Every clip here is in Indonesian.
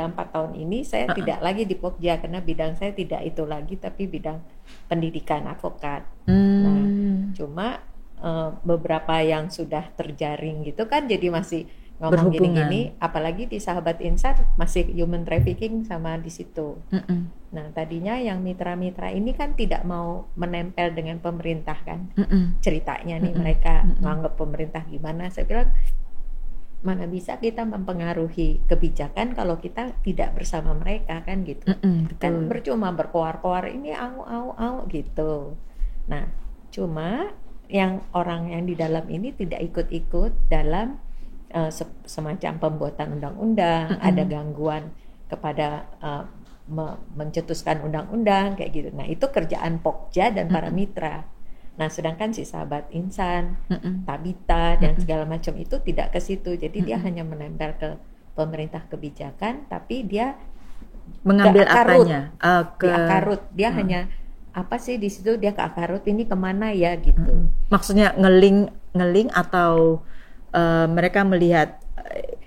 3-4 tahun ini saya Uh-uh. tidak lagi di Pokja karena bidang saya tidak itu lagi tapi bidang pendidikan advokat. Hmm. Cuma eh, beberapa yang sudah terjaring gitu kan jadi masih ngomong Berhubungan. gini-gini apalagi di sahabat insan masih human trafficking sama di situ. Mm-mm. Nah, tadinya yang mitra-mitra ini kan tidak mau menempel dengan pemerintah kan. Mm-mm. Ceritanya nih Mm-mm. mereka Mm-mm. menganggap pemerintah gimana. Saya bilang mana bisa kita mempengaruhi kebijakan kalau kita tidak bersama mereka kan gitu. Mm-mm, Kan betul. percuma berkoar-koar ini au au au gitu. Nah, cuma yang orang yang di dalam ini tidak ikut-ikut dalam eh, se- semacam pembuatan undang-undang, Mm-mm. ada gangguan kepada eh, me- mencetuskan undang-undang kayak gitu. Nah, itu kerjaan Pokja dan para Mm-mm. mitra. Nah, sedangkan si sahabat insan, Mm-mm. Tabita dan Mm-mm. segala macam itu tidak ke situ. Jadi dia Mm-mm. hanya menempel ke pemerintah kebijakan, tapi dia Mengambil ke akarut. apanya? Ah, di akarut dia Hmm. hanya apa sih di situ dia ke akarut ini ke mana ya gitu Mm-mm. Maksudnya ngeling ngeling atau eh, mereka melihat eh,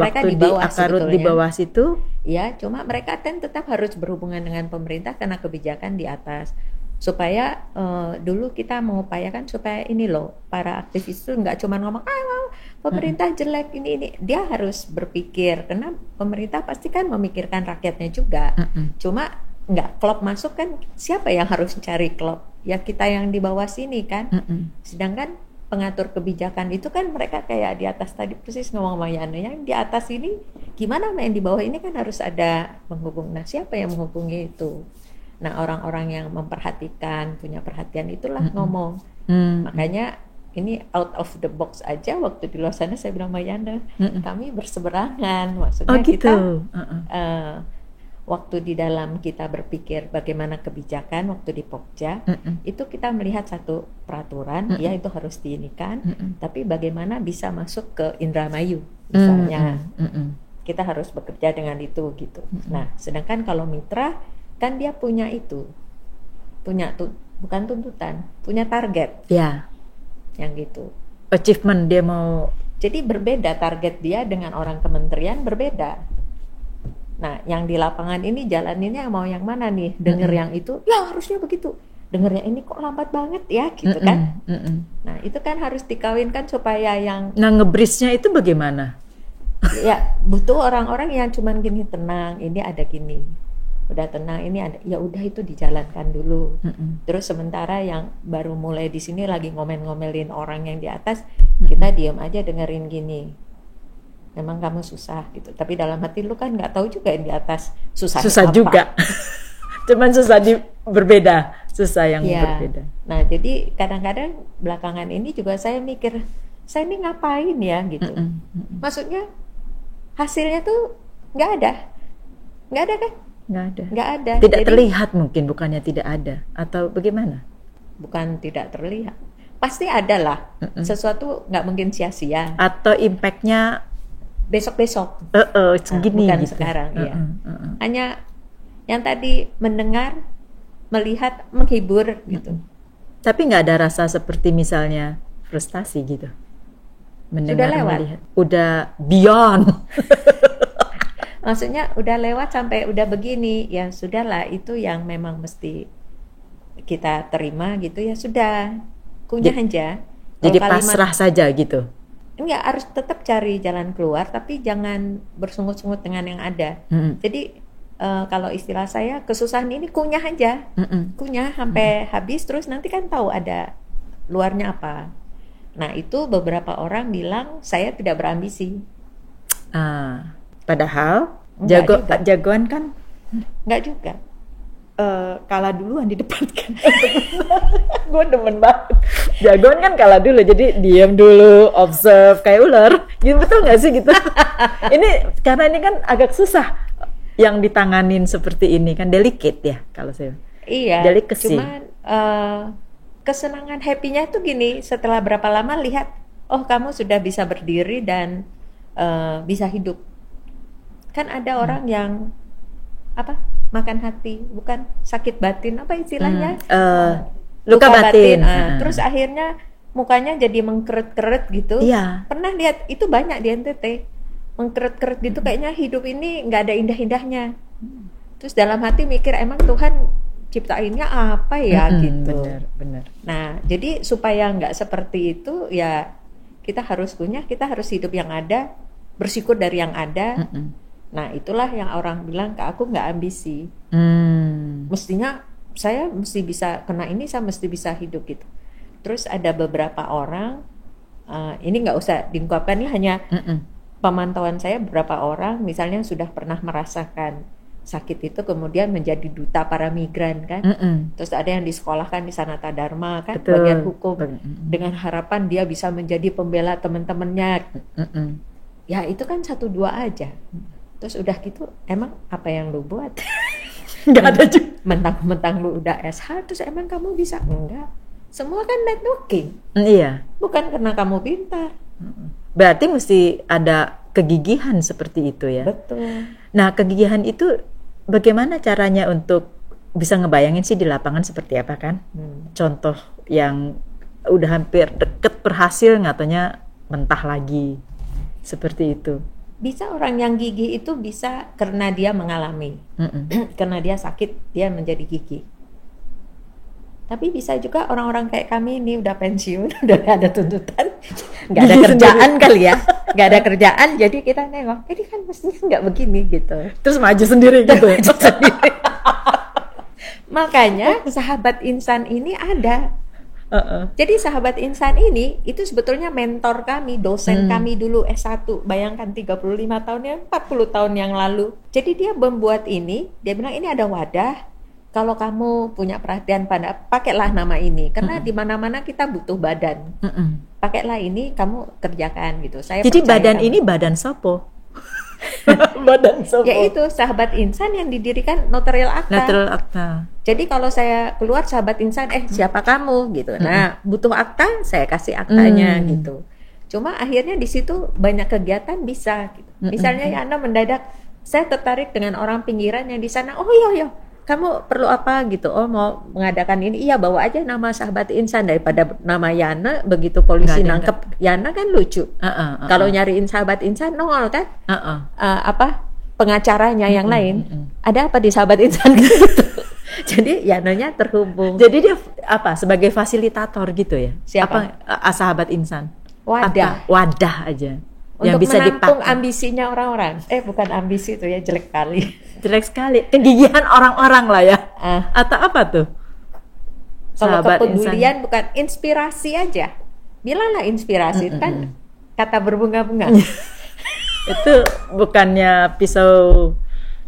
Mereka waktu di bawah akarut di sebetulnya. bawah situ ya cuma mereka kan tetap harus berhubungan dengan pemerintah karena kebijakan di atas supaya eh, dulu kita mengupayakan supaya ini loh para aktivis itu nggak cuma ngomong ah wah, pemerintah jelek ini ini dia harus berpikir karena pemerintah pasti kan memikirkan rakyatnya juga Mm-mm. cuma nggak klop masuk kan siapa yang harus cari klop ya kita yang di bawah sini kan Mm-mm. Sedangkan pengatur kebijakan itu kan mereka kayak di atas tadi persis ngomong sama Yana yang di atas ini gimana main di bawah ini kan harus ada penghubung. Nah siapa yang menghubungi itu? Nah orang-orang yang memperhatikan punya perhatian itulah Mm-mm. ngomong. Mm. Makanya ini out of the box aja waktu di luar sana saya bilang sama Yana Mm-mm. kami berseberangan maksudnya Oh gitu. kita Uh-uh. eh, waktu di dalam kita berpikir bagaimana kebijakan waktu di Pokja Mm-mm. itu kita melihat satu peraturan Mm-mm. ya itu harus diinikan Mm-mm. tapi bagaimana bisa masuk ke Indramayu misalnya. Mm-mm. kita harus bekerja dengan itu gitu Mm-mm. nah sedangkan kalau mitra kan dia punya itu punya tuh bukan tuntutan punya target Ya, yang gitu achievement dia mau jadi berbeda target dia dengan orang kementerian berbeda nah yang di lapangan ini jalaninnya mau yang mana nih denger Mm-mm. yang itu ya harusnya begitu denger yang ini kok lambat banget ya gitu kan Mm-mm. Mm-mm. Nah, itu kan harus dikawinkan supaya yang Nah, ngebrisnya itu bagaimana? ya butuh orang-orang yang cuman gini tenang, ini ada gini. Udah tenang, ini ada ya udah itu dijalankan dulu. Mm-mm. Terus sementara yang baru mulai di sini lagi ngomel-ngomelin orang yang di atas, Mm-mm. kita diam aja dengerin gini. Memang kamu susah gitu, tapi dalam hati lu kan nggak tahu juga yang di atas susah. Susah juga. Cuman susah di berbeda, susah yang Iya. berbeda. Nah, jadi kadang-kadang belakangan ini juga saya mikir, saya ini ngapain ya gitu. Mm-mm. Mm-mm. Maksudnya hasilnya tuh nggak ada, nggak ada kan? Nggak ada. Nggak ada. Tidak Jadi, terlihat mungkin, bukannya tidak ada atau bagaimana? Bukan tidak terlihat, pasti ada lah. Mm-mm. Sesuatu nggak mungkin sia-sia. Atau impactnya Besok-besok eh eh, segini bukan gitu. sekarang, iya. Mm-mm, mm-mm. hanya yang tadi mendengar, melihat, menghibur gitu. Tapi nggak ada rasa seperti misalnya frustasi gitu. Mendengar lewat. melihat, udah beyond. Maksudnya udah lewat sampai udah begini, ya sudahlah itu yang memang mesti kita terima gitu ya sudah kunyah aja. Jadi kalimat- pasrah saja gitu. Enggak harus tetap cari jalan keluar, tapi jangan bersungut-sungut dengan yang ada. Mm-mm, Jadi eh, kalau istilah saya kesusahan ini kunyah aja, mm-mm. kunyah sampai habis, terus nanti kan tahu ada luarnya apa. Nah itu beberapa orang bilang saya tidak berambisi, Ah, padahal jago juga. jagoan kan enggak juga. eh, kalah duluan di depan kan. gue demen banget. Jagoan kan kalah dulu, jadi diam dulu, observe kayak ular. Gitu betul nggak sih gitu? ini karena ini kan agak susah yang ditanganin seperti ini kan delicate ya kalau saya. Iya, Delicacy. cuman eh, kesenangan happy-nya itu gini, setelah berapa lama lihat, oh kamu sudah bisa berdiri dan eh, bisa hidup. Kan ada Hmm. orang yang apa makan hati, bukan sakit batin, apa istilahnya? Hmm, eh, luka, batin. ah. Ah. Terus akhirnya mukanya jadi mengkeret-keret gitu. Iya. Pernah lihat itu banyak di NTT. mengkeret-keret gitu kayaknya hidup ini nggak ada indah-indahnya terus dalam hati mikir emang Tuhan ciptainnya apa ya Mm-mm, gitu bener bener nah jadi supaya nggak seperti itu ya kita harus punya kita harus hidup yang ada bersyukur dari yang ada Mm-mm. Nah itulah yang orang bilang ke aku nggak ambisi Hmm. mestinya saya mesti bisa kena ini saya mesti bisa hidup gitu terus ada beberapa orang eh, ini nggak usah diungkapkan ini hanya Mm-mm. pemantauan saya beberapa orang misalnya sudah pernah merasakan sakit itu kemudian menjadi duta para migran kan Mm-mm. terus ada yang disekolahkan di Sanata Dharma kan Betul. bagian hukum Mm-mm. dengan harapan dia bisa menjadi pembela teman-temannya Mm-mm. ya itu kan satu dua aja terus udah gitu emang apa yang lu buat? Nggak ada juga. mentang-mentang lu udah SH terus emang kamu bisa? Enggak. Semua kan networking. Mm, iya. Bukan karena kamu pintar. Berarti mesti ada kegigihan seperti itu ya? Betul. Nah kegigihan itu bagaimana caranya untuk bisa ngebayangin sih di lapangan seperti apa kan? Hmm. contoh yang udah hampir deket berhasil ngatanya mentah lagi. Seperti itu bisa orang yang gigih itu bisa karena dia mengalami. Karena dia sakit dia menjadi gigih tapi bisa juga orang-orang kayak kami ini udah pensiun udah ada tuntutan. Nggak ada kerjaan kali ya. Nggak ada kerjaan jadi kita nengok ini kan mestinya nggak begini gitu. Terus maju sendiri gitu ya? makanya sahabat insan ini ada Jadi sahabat insan ini itu sebetulnya mentor kami, dosen Hmm. kami dulu S1. Bayangkan 35 tahun yang 40 tahun yang lalu. Jadi dia membuat ini, dia bilang ini ada wadah. Kalau kamu punya perhatian pada pakailah nama ini karena Hmm. di mana-mana kita butuh badan. Mm-mm. Pakailah ini kamu kerjakan gitu. Saya jadi badan kamu. ini badan sopo badan sopo ya itu sahabat insan yang didirikan notarial akta. natural akta Jadi kalau saya keluar sahabat insan, eh siapa kamu gitu. Nah butuh akta, saya kasih aktanya Hmm. gitu. Cuma akhirnya di situ banyak kegiatan bisa. Gitu. Misalnya ya Anda mendadak, saya tertarik dengan orang pinggiran yang di sana. Oh iya iya, kamu perlu apa gitu? Oh mau mengadakan ini, iya bawa aja nama sahabat insan daripada nama Yana. Begitu polisi ada, nangkep Yana kan lucu. Heeh, heeh. Kalau nyariin sahabat insan nongol kan? Heeh. Eh, apa pengacaranya yang Mm-mm, lain? mm-mm. Ada apa di sahabat insan gitu? Jadi Yananya terhubung. Jadi dia apa sebagai fasilitator gitu ya? Siapa? Apa a- sahabat insan? Wadah. Apa? Wadah aja yang untuk bisa menampung dipakai. ambisinya orang-orang. Eh bukan ambisi itu ya jelek kali. Jelek sekali. Kegigihan orang-orang lah ya. Ah, Atau apa tuh? kalau kepedulian bukan inspirasi aja. Bilanglah inspirasi Mm-mm, kan mm-mm. kata berbunga-bunga. Itu bukannya pisau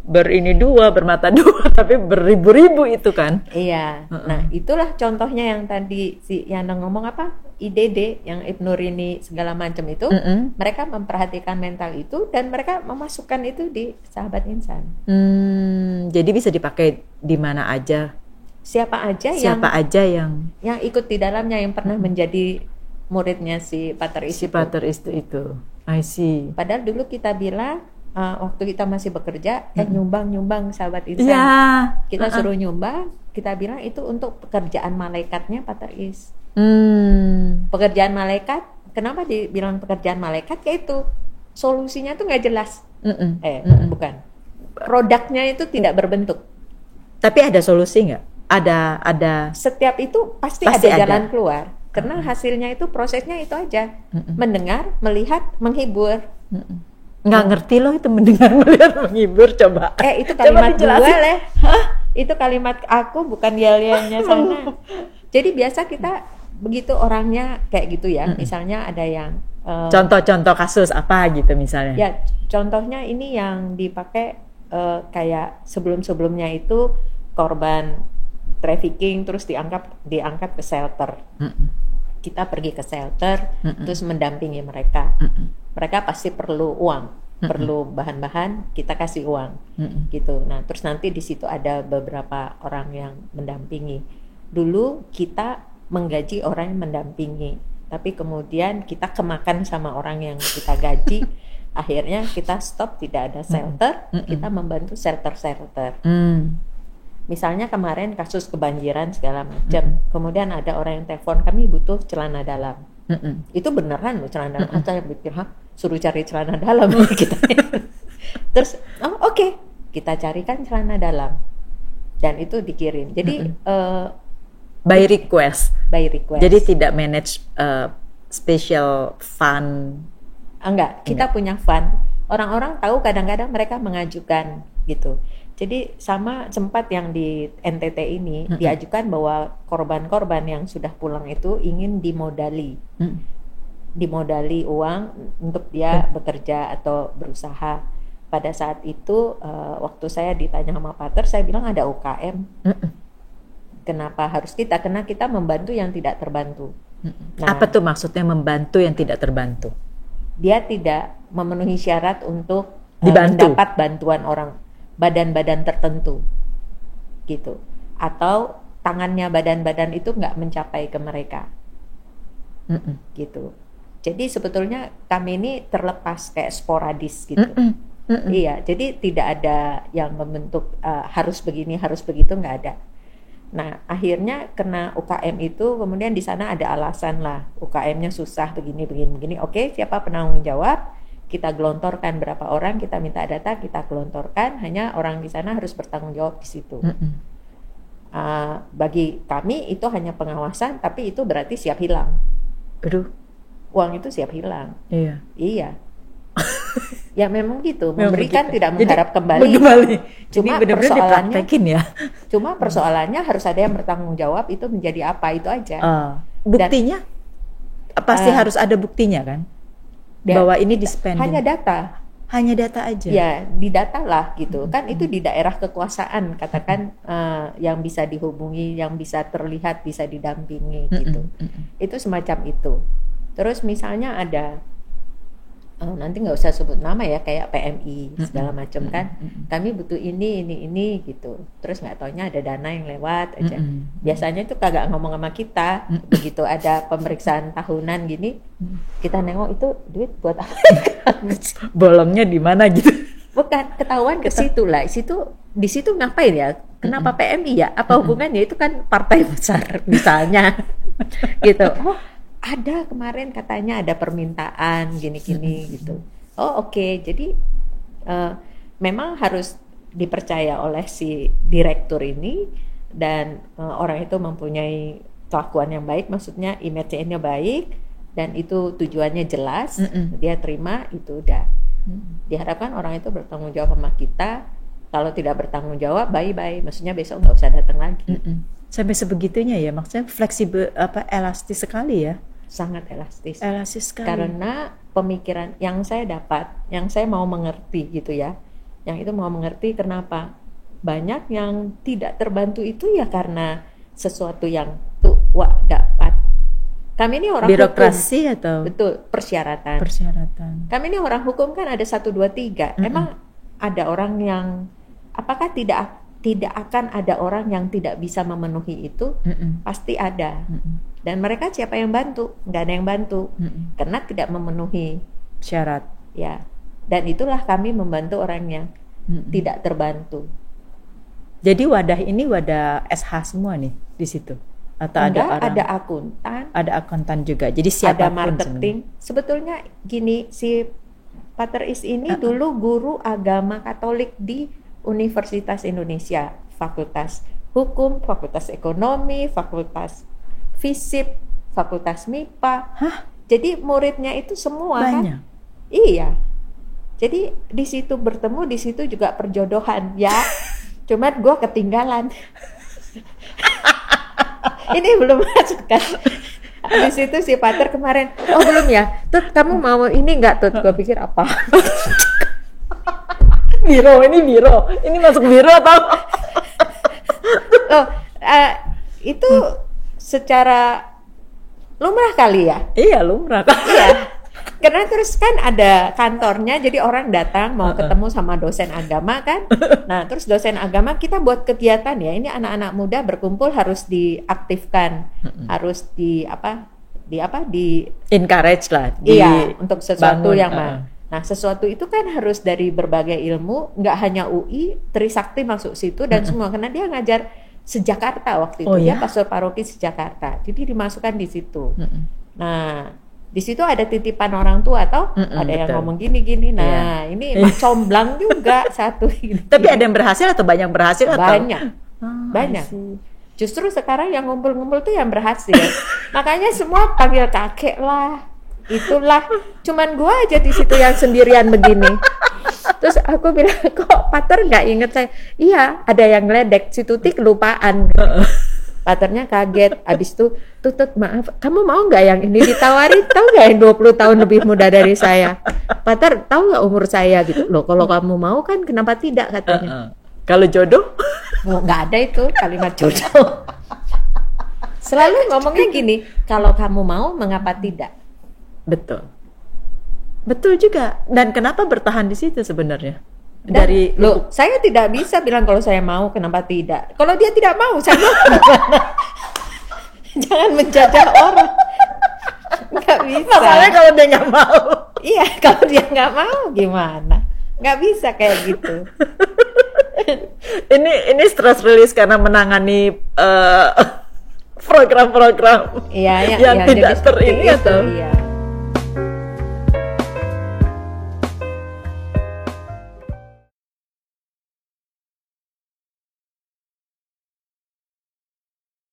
berini dua, bermata dua, tapi beribu-ribu itu kan? iya. Mm-mm. Nah, itulah contohnya yang tadi si Yana ngomong apa? IDD yang Ibnu Rini segala macam itu. Mm-mm. Mereka memperhatikan mental itu dan mereka memasukkan itu di sahabat insan. Hmm, jadi bisa dipakai di mana aja, Siapa aja yang siapa aja yang yang ikut di dalamnya yang pernah menjadi muridnya si Pater si Isi. pater itu itu. I see. Padahal dulu kita bilang uh, waktu kita masih bekerja, eh nyumbang nyumbang sahabat insan. Iya. Kita Uh-uh. suruh nyumbang, kita bilang itu untuk pekerjaan malaikatnya Pater Is. Hmm. Pekerjaan malaikat, kenapa dibilang pekerjaan malaikat? Ya itu solusinya tuh nggak jelas. Mm-mm. Eh, Mm-mm. bukan. Produknya itu tidak berbentuk. Tapi ada solusi nggak? Ada ada. Setiap itu pasti, Pasti ada ada. jalan keluar. Karena hasilnya itu prosesnya itu aja. Mm-mm. Mendengar, melihat, menghibur. Mm-mm. Nggak ngerti loh itu mendengar melihat menghibur coba. Eh itu kalimat gue leh. Itu kalimat aku bukan yel-yelnya sana. Jadi biasa kita begitu orangnya kayak gitu ya. Misalnya ada yang eh, Contoh-contoh kasus apa gitu misalnya? ya contohnya ini yang dipakai eh, kayak sebelum-sebelumnya itu korban trafficking terus diangkat diangkat ke shelter. Mm-mm. Kita pergi ke shelter Mm-mm. terus mendampingi mereka. Mm-mm. Mereka pasti perlu uang, perlu bahan-bahan, kita kasih uang. Mm-mm. gitu. Nah, terus nanti di situ ada beberapa orang yang mendampingi. Dulu kita menggaji orang yang mendampingi, tapi kemudian kita kemakan sama orang yang kita gaji. Akhirnya kita stop, tidak ada shelter, Mm-mm. kita membantu shelter-shelter. Mm. Misalnya kemarin kasus kebanjiran segala macam, kemudian ada orang yang telepon kami butuh celana dalam. Mm-mm. Itu beneran loh celana dalam. Saya pikir, hah suruh cari celana dalam kita. Terus oh oke kita carikan celana dalam dan itu dikirim. Jadi eh, By request. by request. Jadi tidak manage uh, special fund. enggak, kita punya fund. Orang-orang tahu kadang-kadang mereka mengajukan gitu. Jadi sama sempat yang di NTT ini diajukan bahwa korban-korban yang sudah pulang itu ingin dimodali. Mm. Dimodali uang untuk dia bekerja atau berusaha. Pada saat itu eh, waktu saya ditanya sama Pater, saya bilang ada UKM. Mm-mm. Kenapa harus kita? Karena kita membantu yang tidak terbantu. Mm-mm. Nah. Apa tuh maksudnya membantu yang tidak terbantu? Dia tidak memenuhi syarat untuk eh, Dibantu. mendapat bantuan orang badan-badan tertentu, gitu. Atau tangannya badan-badan itu nggak mencapai ke mereka. Mm-mm. gitu. Jadi sebetulnya kami ini terlepas kayak sporadis gitu. Mm-mm. Mm-mm. Iya, jadi tidak ada yang membentuk uh, harus begini, harus begitu nggak ada. Nah, akhirnya kena UKM itu kemudian di sana ada alasan lah UKM-nya susah begini begini begini. Oke, siapa penanggung jawab? Kita gelontorkan berapa orang, kita minta data, kita gelontorkan. Hanya orang di sana harus bertanggung jawab di situ. Mm-mm. Uh, bagi kami itu hanya pengawasan, tapi itu berarti siap hilang. Aduh, Uang itu siap hilang. iya. Iya. ya memang gitu. Memang Memberikan begitu. tidak Jadi, mengharap kembali. Kembali. Cuma Cuma benar-benar persoalannya- dipraktekin ya. Cuma persoalannya harus ada yang bertanggung jawab itu menjadi apa itu aja. Ah, buktinya pasti Ah. harus ada buktinya kan? Dan Bahwa ini di spending. hanya data. Hanya data aja. Ya, di data lah gitu. Kan itu di daerah kekuasaan katakan eh, yang bisa dihubungi, yang bisa terlihat, bisa didampingi gitu. mm-mm. Itu semacam itu. Terus misalnya ada eh, nanti nggak usah sebut nama ya kayak PMI segala macam kan. Kami butuh ini ini ini gitu. Terus nggak taunya ada dana yang lewat aja. Biasanya itu kagak ngomong sama kita. Begitu ada pemeriksaan tahunan gini kita nengok itu duit buat apa? Bolongnya di mana gitu? bukan ketahuan ke situ lah. Situ di situ ngapain ya? Kenapa PMI ya? Apa hubungannya? Itu kan partai besar misalnya. Gitu. Oh ada kemarin katanya ada permintaan gini-gini gitu. Oh oke. Jadi eh, memang harus dipercaya oleh si direktur ini dan eh, orang itu mempunyai kelakuan yang baik. Maksudnya image-nya baik dan itu tujuannya jelas Mm-mm. dia terima itu udah. Diharapkan orang itu bertanggung jawab sama kita. Kalau tidak bertanggung jawab bye bye maksudnya besok nggak usah datang lagi. Mm-mm. Sampai sebegitunya ya, maksudnya fleksibel apa elastis sekali ya? Sangat elastis Elastis sekali. karena pemikiran yang saya dapat yang saya mau mengerti gitu ya yang itu mau mengerti kenapa banyak yang tidak terbantu itu ya karena sesuatu yang tuh wah dapat kami ini orang birokrasi hukum. atau betul persyaratan persyaratan. kami ini orang hukum kan ada satu dua tiga emang ada orang yang apakah tidak tidak akan ada orang yang tidak bisa memenuhi itu Mm-mm. pasti ada Mm-mm. dan mereka siapa yang bantu nggak ada yang bantu Mm-mm. karena tidak memenuhi Syarat. ya dan itulah kami membantu orang yang Mm-mm. tidak terbantu Jadi wadah ini wadah SH semua nih di situ atau ada Enggak, orang ada akuntan ada akuntan juga. Jadi siapa ada marketing sebetulnya gini si Pater Is ini Uh-uh. dulu guru agama Katolik di Universitas Indonesia Fakultas Hukum Fakultas Ekonomi Fakultas Fisip Fakultas MIPA Hah? jadi muridnya itu semua kan banyak. Iya. Jadi di situ bertemu, di situ juga perjodohan ya. Cuman gue ketinggalan. Ini belum masuk kan. Di situ si Pater kemarin, oh belum ya. Tuh kamu mau ini nggak tuh? Gue pikir apa? Biro ini biro. Ini masuk biro atau Oh, eh, itu secara lumrah kali ya. Iya lumrah. Iya. Karena terus kan ada kantornya, jadi orang datang mau ketemu sama dosen agama kan. Nah, terus dosen agama kita buat kegiatan ya. Ini anak-anak muda berkumpul harus diaktifkan, harus di apa? Di apa? Di Encourage lah. di iya untuk sesuatu bangun, yang uh. mah. Nah, sesuatu itu kan harus dari berbagai ilmu, nggak hanya UI, Trisakti masuk situ dan semua karena dia ngajar sejakarta waktu itu Oh, dia ya? pastor paroki sejakarta. Jadi dimasukkan di situ. Mm-mm. Nah, di situ ada titipan orang tua atau Mm-mm, ada yang betul. ngomong gini-gini. Nah, ini emang comblang juga satu ini. Tapi ada yang berhasil atau banyak berhasil atau? banyak. Ah, Banyak. I see. Justru sekarang yang ngumpul-ngumpul tuh yang berhasil. Makanya semua panggil kakek lah. Itulah. Cuman gua aja di situ yang sendirian begini. Terus aku bilang, kok Pater nggak inget saya? Iya, ada yang ngeledek. Si Tuti kelupaan. Paternya kaget. Abis itu, tutut maaf, kamu mau nggak yang ini ditawari? Tahu nggak yang 20 tahun lebih muda dari saya? Pater, tahu nggak umur saya gitu? Loh, kalau kamu mau kan kenapa tidak katanya? Kalau jodoh? Oh, nggak ada itu kalimat jodoh. Selalu ngomongnya gini, kalau kamu mau, mengapa tidak? Betul. Betul juga. Dan kenapa bertahan di situ sebenarnya? Dan, Dari loh, saya tidak bisa bilang kalau saya mau, kenapa tidak? Kalau dia tidak mau, saya mau? Jangan menjajah orang. Nggak bisa. Masalahnya kalau dia nggak mau. Iya, kalau dia nggak mau, gimana? Nggak bisa kayak gitu. ini ini stress release karena menangani eh, program-program Iya, yang, yang yang tidak terini atau Iya.